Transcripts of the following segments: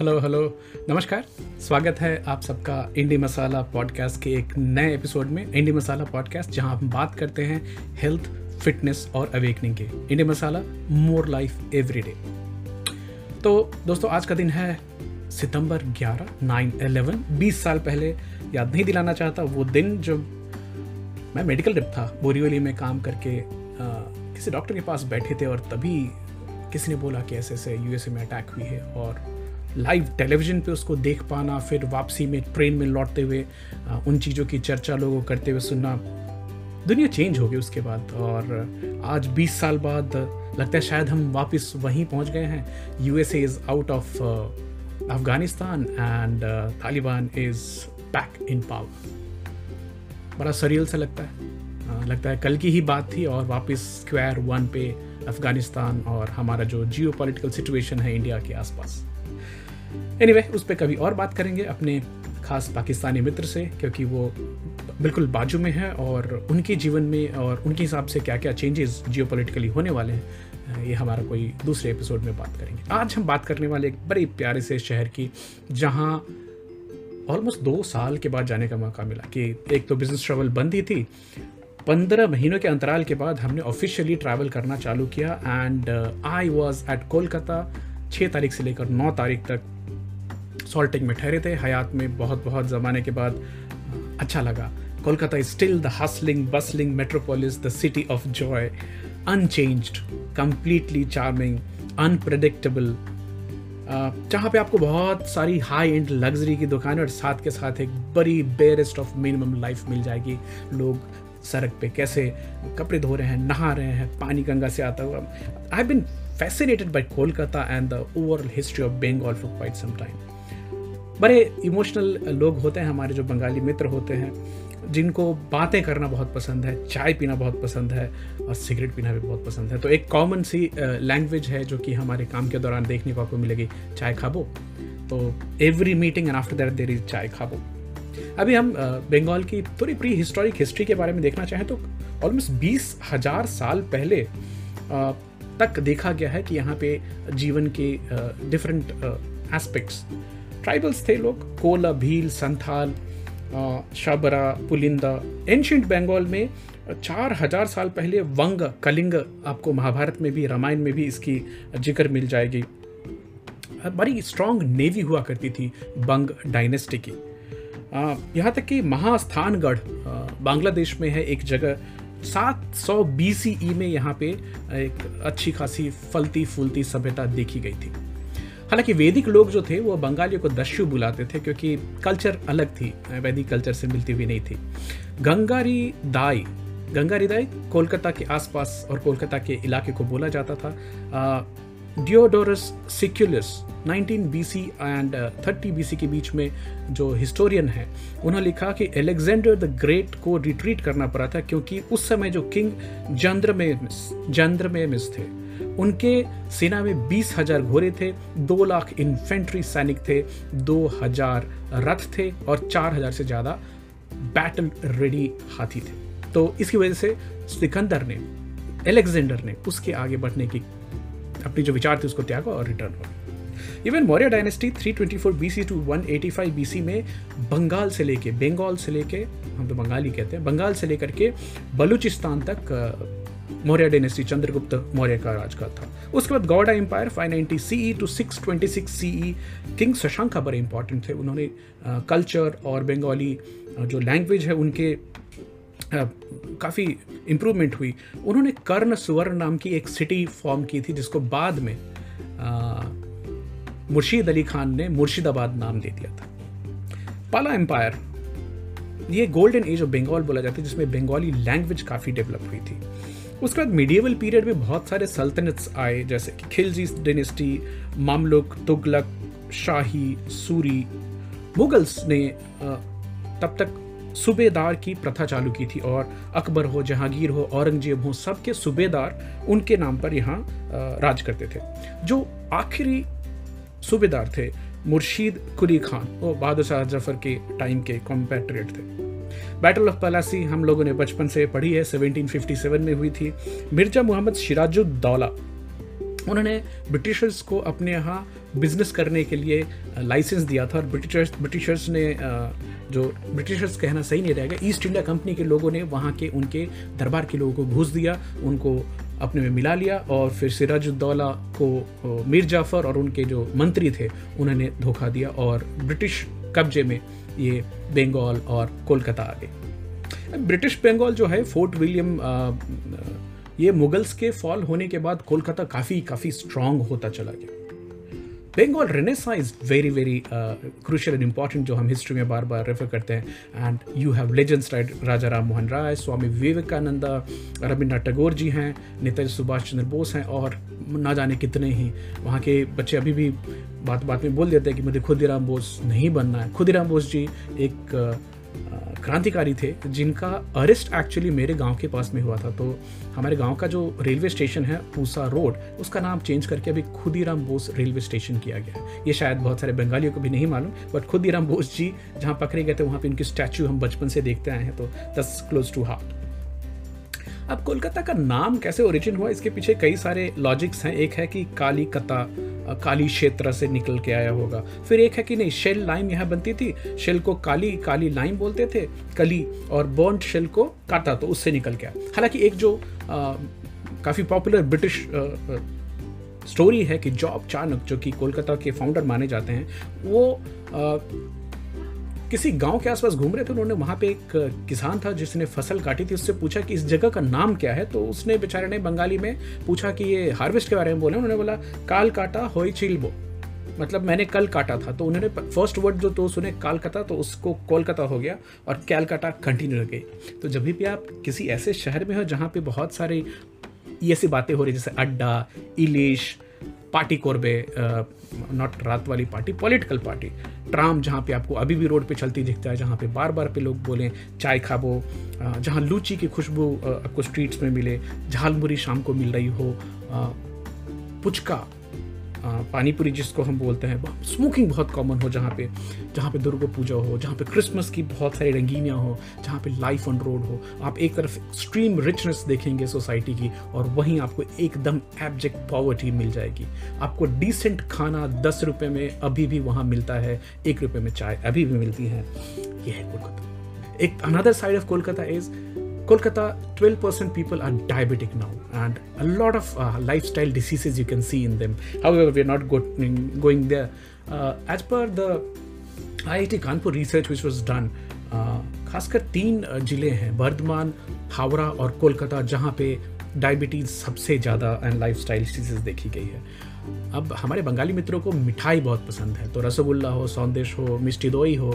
Hello hello नमस्कार। स्वागत है आप सबका इंडी मसाला पॉडकास्ट के एक नए एपिसोड में इंडी मसाला पॉडकास्ट जहाँ हम बात करते हैं हेल्थ फिटनेस और अवेकनिंग के। Indie Masala more life every day तो दोस्तों आज का दिन है सितंबर 11 9 11 20 साल पहले याद नहीं दिलाना चाहता वो दिन जब मैं मेडिकल रिप था बोरीवली में काम करके आ, किसी डॉक्टर के पास बैठे थे और तभी किसी ने बोला कि ऐसे ऐसे यूएसए में अटैक हुई है और लाइव टेलीविज़न पे उसको देख पाना, फिर वापसी में ट्रेन में लौटते हुए उन चीज़ों की चर्चा लोगों करते हुए सुनना। दुनिया चेंज हो गई उसके बाद और आज 20 साल बाद लगता है शायद हम वापस वहीं पहुँच गए हैं। U S is out of Afghanistan and Taliban is back in power बड़ा सरियल सा लगता है। लगता है कल की ही बात थी और वापस स्क्वायर वन पे अफ़गानिस्तान और हमारा जो जियो पोलिटिकल सिचुएशन है इंडिया के आसपास। एनीवे anyway, उस पर कभी और बात करेंगे अपने खास पाकिस्तानी मित्र से क्योंकि वो बिल्कुल बाजू में है और उनके जीवन में और उनके हिसाब से क्या क्या चेंजेस जियो होने वाले हैं ये हमारा कोई दूसरे एपिसोड में बात करेंगे। आज हम बात करने वाले एक बड़े प्यारे से शहर की जहाँ ऑलमोस्ट दो साल के बाद जाने का मौका मिला कि एक तो बिज़नेस ट्रेवल बंद ही थी। पंद्रह महीनों के अंतराल के बाद हमने ऑफिशियली ट्रैवल करना चालू किया and I was at Kolkata छः तारीख से लेकर नौ तारीख तक सॉल्टिंग में ठहरे थे। हयात में बहुत बहुत ज़माने के बाद अच्छा लगा। Kolkata is still the hustling bustling metropolis the city of joy unchanged completely charming unpredictable जहाँ पे आपको बहुत सारी हाई एंड लग्जरी की दुकानें और साथ के साथ एक बड़ी बेरेस्ट ऑफ़ मिनिमम लाइफ मिल जाएगी। लोग सड़क पे कैसे कपड़े धो रहे हैं, नहा रहे हैं, पानी गंगा से आता हुआ। I bin fascinated by Kolkata and the overall history of Bengal for quite some time बड़े इमोशनल लोग होते हैं, हमारे जो बंगाली मित्र होते हैं, जिनको बातें करना बहुत पसंद है, चाय पीना बहुत पसंद है और सिगरेट पीना भी बहुत पसंद है। तो एक कॉमन सी लैंग्वेज है जो कि हमारे काम के दौरान देखने को आपको मिलेगी, चाय खाबो। तो every meeting and after that there is चाय खाबो। अभी हम बंगाल की थोड़ी प्री हिस्टोरिक हिस्ट्री के बारे में देखना चाहें तो ऑलमोस्ट बीस हज़ार साल पहले तक देखा गया है कि यहाँ पे जीवन के डिफरेंट एस्पेक्ट्स ट्राइबल्स थे लोग कोला भील संथाल शाबरा पुलिंदा एंशंट बंगाल में चार हज़ार साल पहले वंग कलिंग आपको महाभारत में भी, रामायण में भी इसकी ज़िक्र मिल जाएगी। बड़ी स्ट्रांग नेवी हुआ करती थी बंग डायनेस्टी की। यहाँ तक कि महास्थानगढ़ बांग्लादेश में है एक जगह। 700 BCE में यहाँ पे एक अच्छी खासी फलती फूलती सभ्यता देखी गई थी। हालाँकि वैदिक लोग जो थे, वो बंगालियों को दस्यु बुलाते थे क्योंकि कल्चर अलग थी, वैदिक कल्चर से मिलती हुई नहीं थी। गंगारी दाई गंगारी दाई कोलकाता के आसपास और कोलकाता के इलाके को बोला जाता था। Diodorus Siculus 19 BC and 30 BC के बीच में जो हिस्टोरियन है, उन्होंने लिखा कि एलेक्जेंडर द ग्रेट को रिट्रीट करना पड़ा था क्योंकि उस समय जो किंग जंद्रमेमिस जंद्रमेमिस थे उनके सेना में बीस हज़ार घोड़े थे, दो लाख इन्फेंट्री सैनिक थे, दो हज़ार रथ थे और चार हज़ार से ज़्यादा बैटल रेडी हाथी थे। तो इसकी वजह से सिकंदर ने एलेक्जेंडर ने उसके आगे बढ़ने की अपनी जो विचार थे, उसको त्यागा और रिटर्न हो even Maurya dynasty 324 BC to 185 BC में बंगाल से लेके, बंगाल से लेके, हम तो बंगाली कहते हैं, बंगाल से लेकर के बलूचिस्तान तक मौर्य डायनेस्टी चंद्रगुप्त मौर्य का राजकाल था। उसके बाद Gauda empire 590 CE to 626 CE king Shashanka बड़े इंपॉर्टेंट थे। उन्होंने कल्चर और बंगाली जो लैंग्वेज है उनके काफ़ी इम्प्रूवमेंट हुई। उन्होंने कर्ण सुवर्ण नाम की एक सिटी फॉर्म की थी, जिसको बाद में मुर्शीद अली खान ने मुर्शिदाबाद नाम दे दिया था। पाला एम्पायर ये गोल्डन एज ऑफ़ बंगाल बोला जाता है, जिसमें बंगाली लैंग्वेज काफ़ी डेवलप हुई थी। उसके बाद मीडिएवल पीरियड में बहुत सारे सल्तनत्स आए, जैसे कि खिलजी डेनेस्टी मामलुक, तुगलक, शाही, सूरी। मुगल्स ने तब तक सूबेदार की प्रथा चालू की थी और अकबर हो, जहांगीर हो, औरंगज़ेब हो, सबके सूबेदार उनके नाम पर यहाँ राज करते थे। जो आखिरी सूबेदार थे, मुर्शीद कुली खान, वो बहादुर शाह ज़फ़र के टाइम के कॉम्पैट्रियट थे। बैटल ऑफ़ पलासी हम लोगों ने बचपन से पढ़ी है। 1757 में हुई थी। मिर्ज़ा मोहम्मद सिराजुद्दौला, उन्होंने ब्रिटिशर्स को अपने यहाँ बिज़नेस करने के लिए लाइसेंस दिया था और ब्रिटिशर्स ब्रिटिशर्स ने जो ब्रिटिशर्स कहना सही नहीं रहेगा ईस्ट इंडिया कंपनी के लोगों ने वहाँ के उनके दरबार के लोगों को घूस दिया, उनको अपने में मिला लिया और फिर सिराजुद्दौला को मीर जाफ़र और उनके जो मंत्री थे, उन्होंने धोखा दिया और ब्रिटिश कब्जे में ये बंगाल और कोलकाता आ गए ब्रिटिश बंगाल जो है, फोर्ट विलियम ये मुगल्स के फॉल होने के बाद कोलकाता काफ़ी काफ़ी स्ट्रांग होता चला गया। Bengal renaissance is very very crucial and important जो हम हिस्ट्री में बार बार रेफर करते हैं। And you have legends right Raja Ram Mohan Roy, Swami Vivekananda, Rabindranath Tagore ji हैं, नेताजी सुभाष चंद्र बोस हैं और ना जाने कितने ही। वहाँ के बच्चे अभी भी बात बात में बोल देते हैं कि मुझे खुदीराम बोस नहीं बनना है। खुदीराम बोस जी एक क्रांतिकारी थे, जिनका अरेस्ट एक्चुअली मेरे गाँव के पास में हुआ था। तो हमारे गाँव का जो रेलवे स्टेशन है, पूसा रोड, उसका नाम चेंज करके अभी खुदीराम बोस रेलवे स्टेशन किया गया है। ये शायद बहुत सारे बंगालियों को भी नहीं मालूम बट खुदीराम बोस जी जहाँ पकड़े गए थे, वहाँ पे उनकी स्टैचू हम बचपन से देखते आए हैं। तो दस क्लोज टू हार्ट अब कोलकाता का नाम कैसे ओरिजिन हुआ, इसके पीछे कई सारे लॉजिक्स हैं। एक है कि काली कता काली क्षेत्र से निकल के आया होगा। फिर एक है कि नहीं शेल लाइम यहाँ बनती थी। शेल को काली काली लाइम बोलते थे, कली और बॉन्ड शेल को काटा तो उससे निकल गया हालाँकि एक जो काफ़ी पॉपुलर ब्रिटिश स्टोरी है कि जॉब चाणक जो कि कोलकाता के फाउंडर माने जाते हैं, वो किसी गाँव के आसपास घूम रहे थे, उन्होंने वहाँ पे एक किसान था जिसने फ़सल काटी थी, उससे पूछा कि इस जगह का नाम क्या है तो उसने बेचारे ने बंगाली में पूछा कि ये हार्वेस्ट के बारे में बोले, उन्होंने बोला, काल काटा होई चिलबो। मतलब मैंने कल काटा था तो उन्होंने फ़र्स्ट वर्ड जो तो सुने कालकाता तो उसको कोलकाता हो गया और कैलकाटा कंटिन्यू रह गई। तो जब भी आप किसी ऐसे शहर में हो जहाँ पे बहुत सारी ऐसी बातें हो रही जैसे अड्डा, इलिश पार्टी कोरबे नॉट रात वाली पार्टी पॉलिटिकल पार्टी ट्राम जहाँ पे आपको अभी भी रोड पे चलती दिखता है, जहाँ पे बार बार पे लोग बोलें, चाय खाबो जहाँ लूची की खुशबू आपको स्ट्रीट्स में मिले, झालमुरी शाम को मिल रही हो पुचका पानीपुरी जिसको हम बोलते हैं स्मोकिंग बहुत कॉमन हो जहाँ पे जहाँ पे दुर्गा पूजा हो, जहाँ पे क्रिसमस की बहुत सारी रंगीनियाँ हो, जहाँ पे लाइफ ऑन रोड हो। आप एक तरफ़ एक्सट्रीम रिचनेस देखेंगे सोसाइटी की और वहीं आपको एकदम एब्जेक्ट पॉवर्टी मिल जाएगी। आपको डिसेंट खाना दस रुपये में अभी भी वहाँ मिलता है, एक रुपये में चाय अभी भी मिलती है। यह है कोलकाता। एक another side of Kolkata is Kolkata, 12% people are diabetic now, and a lot of uh, lifestyle diseases you can see in them. However, we're not go- going there. Uh, as per the IIT Kanpur research which was done, uh, खासकर तीन ज़िले हैं बर्धमान हावड़ा और कोलकाता जहाँ पे diabetes सबसे ज़्यादा and life style disease देखी गई है अब हमारे बंगाली मित्रों को मिठाई बहुत पसंद है तो रसगुल्ला हो सौंदेश हो मिष्टी दोई हो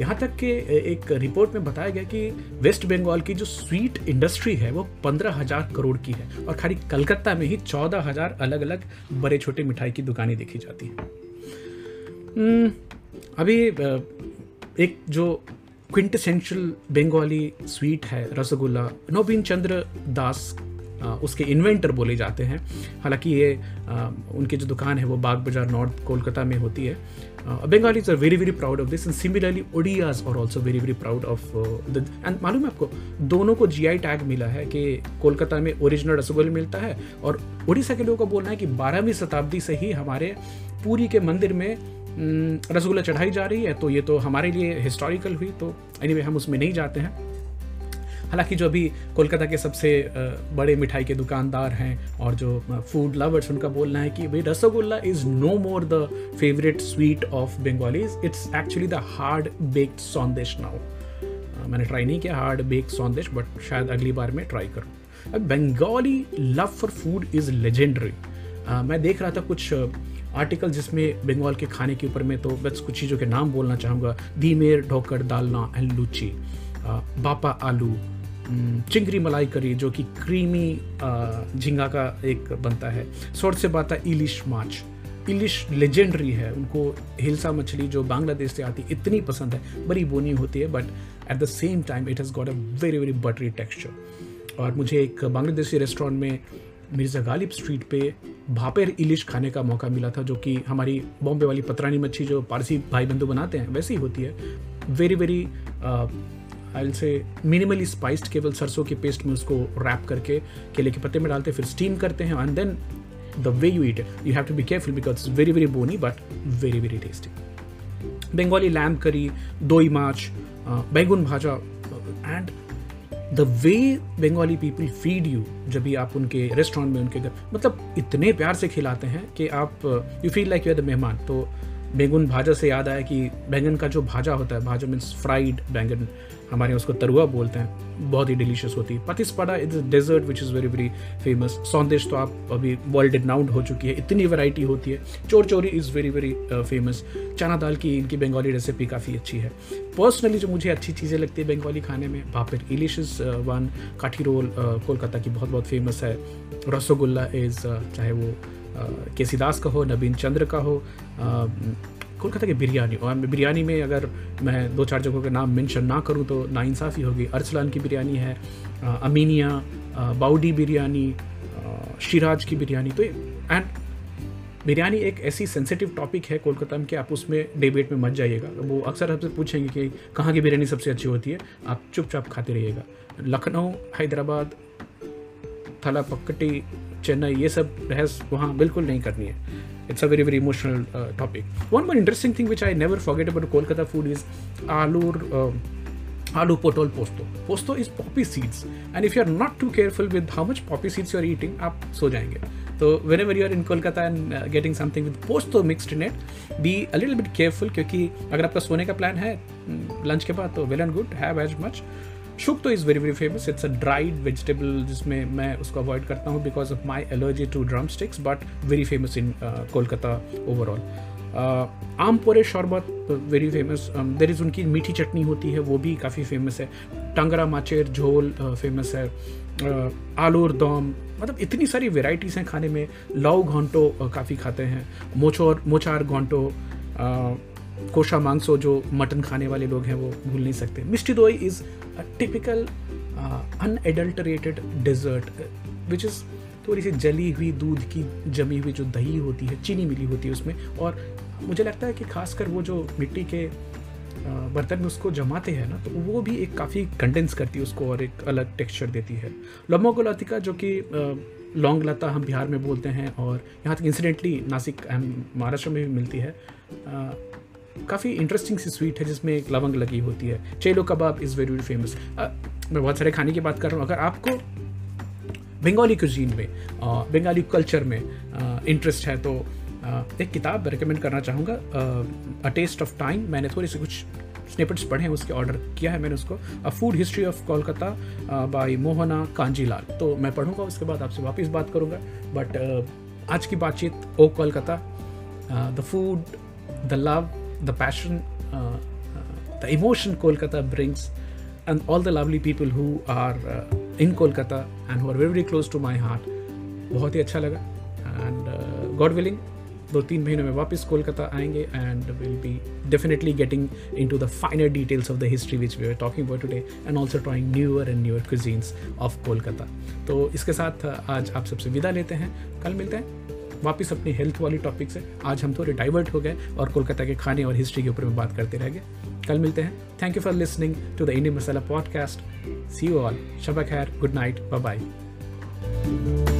यहाँ तक कि एक रिपोर्ट में बताया गया कि वेस्ट बंगाल की जो स्वीट इंडस्ट्री है वो पंद्रह हज़ार करोड़ की है और खाली कलकत्ता में ही चौदह हज़ार अलग अलग बड़े छोटे मिठाई की दुकानें देखी जाती हैं। हम्म, अभी एक जो क्विंटेसेंशियल बंगाली स्वीट है रसगुल्ला नोबिन चंद्र दास उसके इन्वेंटर बोले जाते हैं। हालाँकि ये उनकी जो दुकान है वो बाग बाज़ार नॉर्थ कोलकाता में होती है। Bengalis are very very proud of this and similarly Odias are also very very proud of the and मालूम है आपको दोनों को जीआई टैग मिला है कि कोलकाता में ओरिजिनल रसगुल्ला मिलता है और उड़ीसा के लोगों का बोलना है कि बारहवीं शताब्दी से ही हमारे पूरी के मंदिर में रसगुल्ला चढ़ाई जा रही है तो ये तो हमारे लिए हिस्टोरिकल हुई तो एनी anyway, हम उसमें नहीं जाते हैं। हालाँकि जो अभी कोलकाता के सबसे बड़े मिठाई के दुकानदार हैं और जो फ़ूड लवर्स उनका बोलना है कि भाई rasgulla is no more the favourite sweet of Bengalis it's actually the hard baked sandesh now मैंने ट्राई नहीं किया हार्ड बेक सौंदेश बट शायद अगली बार मैं ट्राई करूँ। अब Bengali love for food is legendary मैं देख रहा था कुछ आर्टिकल जिसमें बंगाल के खाने के ऊपर में तो बस कुछ चीज़ों के नाम बोलना चाहूँगा। धीमेर ढोकर दालना एंड लूची। बापा आलू। चिंगरी मलाई करी जो कि क्रीमी झींगा का एक बनता है। सोर से बात है इलिश माछ इलिश लेजेंडरी है। उनको हिलसा मछली जो बांग्लादेश से आती इतनी पसंद है। बड़ी बोनी होती है but at the same time it has got a very very buttery texture और मुझे एक बांग्लादेशी रेस्टोरेंट में मिर्ज़ा गालिब स्ट्रीट पे भापेर इलिश खाने का मौका मिला था, जो कि हमारी बॉम्बे वाली पतरानी मच्छी जो पारसी भाई बंधु बनाते हैं, वैसी होती है। Very very I say minimally spiced केवल सरसों के पेस्ट में उसको रैप करके केले के पत्ते में डालते फिर स्टीम करते हैं and then the way you eat you have to be careful because it's very very bony but वेरी tasty. Bengali lamb curry, doi mach, uh, begun bhaja and the way Bengali people feed you जब भी आप उनके restaurant में उनके घर मतलब इतने प्यार से खिलाते हैं कि आप you feel like you are the mehmaan तो बैंगन भाजा से याद आया कि बैंगन का जो भाजा होता है, भाजा मीन्स फ्राइड बैंगन, हमारे उसको तरुआ बोलते हैं, बहुत ही डिलीशियस होती है। Patisapta is dessert which is very very famous sandesh तो आप अभी वर्ल्ड नाउंड हो चुकी है, इतनी वैरायटी होती है। चोर चोरी इज़ वेरी वेरी फ़ेमस चना दाल की, इनकी बंगाली रेसिपी काफ़ी अच्छी है। पर्सनली जो मुझे अच्छी चीज़ें लगती है बंगाली खाने में पापिर delicious one kathi roll Kolkata की बहुत बहुत फ़ेमस है। रसोगुल्ला इज़ चाहे वो केसीदास का हो, नवीन चंद्र का हो कोलकाता की बिरयानी और बिरयानी में अगर मैं दो चार जगहों के नाम मेंशन ना करूँ तो नाइंसाफ़ी होगी। अरसलान की बिरयानी है अमीनिया बाउडी बिरयानी शिराज की बिरयानी। तो एंड बिरयानी एक ऐसी सेंसिटिव टॉपिक है कोलकाता में कि आप उसमें डिबेट में मत जाइएगा। वो अक्सर आपसे पूछेंगे कि कहाँ की बिरयानी सबसे अच्छी होती है, आप चुपचाप खाते रहिएगा। लखनऊ, हैदराबाद, थला पक्कटी चेन्नई, ये सब बहस वहाँ बिल्कुल नहीं करनी है। It's a very very emotional topic one more interesting thing which I never forget about Kolkata food is Alur aloo potol posto posto is poppy seeds and if you are not too careful with how much poppy seeds you are eating आप सो जाएँगे। तो whenever you are in Kolkata and getting something with posto mixed in it be a little bit careful क्योंकि अगर आपका सोने का plan है लंच के बाद तो well and good have as much shukto is very very famous it's a dried vegetable जिसमें मैं उसको अवॉइड करता हूँ because of my allergy to drumsticks but very famous in Kolkata overall aam pora sharbat very famous there is उनकी मीठी चटनी होती है, वो भी काफ़ी फ़ेमस है. टंगरा माचेर झोल फ़ेमस है. आलूर दम मतलब इतनी सारी वेराइटीज़ हैं खाने में. लाउ घंटो काफ़ी खाते हैं. मोचोर, मोचार घंटो कोशा मांगसो जो मटन खाने वाले लोग हैं, वो भूल नहीं सकते। Mishti doi is a typical unadulterated dessert which is थोड़ी सी जली हुई, दूध की जमी हुई जो दही होती है, चीनी मिली होती है उसमें। और मुझे लगता है कि खासकर वो जो मिट्टी के बर्तन में उसको जमाते हैं ना तो वो भी एक काफ़ी कंडेंस करती है उसको और एक अलग टेक्सचर देती है। लम्बो को जो कि लौंग लता हम बिहार में बोलते हैं और यहाँ तक इंसिडेंटली नासिक महाराष्ट्र में भी मिलती है। काफ़ी इंटरेस्टिंग सी स्वीट है जिसमें एक लवंग लगी होती है। Chelo kebab is very very famous मैं बहुत सारे खाने की बात कर रहा हूँ। अगर आपको बंगाली क्यूजीन में बंगाली कल्चर में इंटरेस्ट है तो एक किताब रिकमेंड करना चाहूँगा। अ टेस्ट ऑफ़ टाइम मैंने थोड़ी सी कुछ स्निपेट्स पढ़े हैं, उसके ऑर्डर किया है मैंने उसको। A food history of Kolkata by Mohona Kanjilal तो मैं पढ़ूँगा, उसके बाद आपसे वापस बात करूँगा। बट आज की बातचीत, ओ Kolkata the food the love the passion, uh, uh, the emotion Kolkata brings, and all the lovely people who are uh, in Kolkata and who are very, very close to my heart. बहुत ही अच्छा लगा। And God willing दो तीन महीनों में वापस कोलकाता आएँगे and will be definitely getting in to the finer details of the history which we are talking about today and also trying newer and newer cuisines of Kolkata तो इसके साथ आज आप सबसे विदा लेते हैं। कल मिलते हैं। वापस अपनी हेल्थ वाली टॉपिक से। आज हम थोड़े डाइवर्ट हो गए और कोलकाता के खाने और हिस्ट्री के ऊपर में बात करते रह गए। कल मिलते हैं। Thank you for listening to the Indian masala podcast see you all Shaba खैर गुड नाइट बाय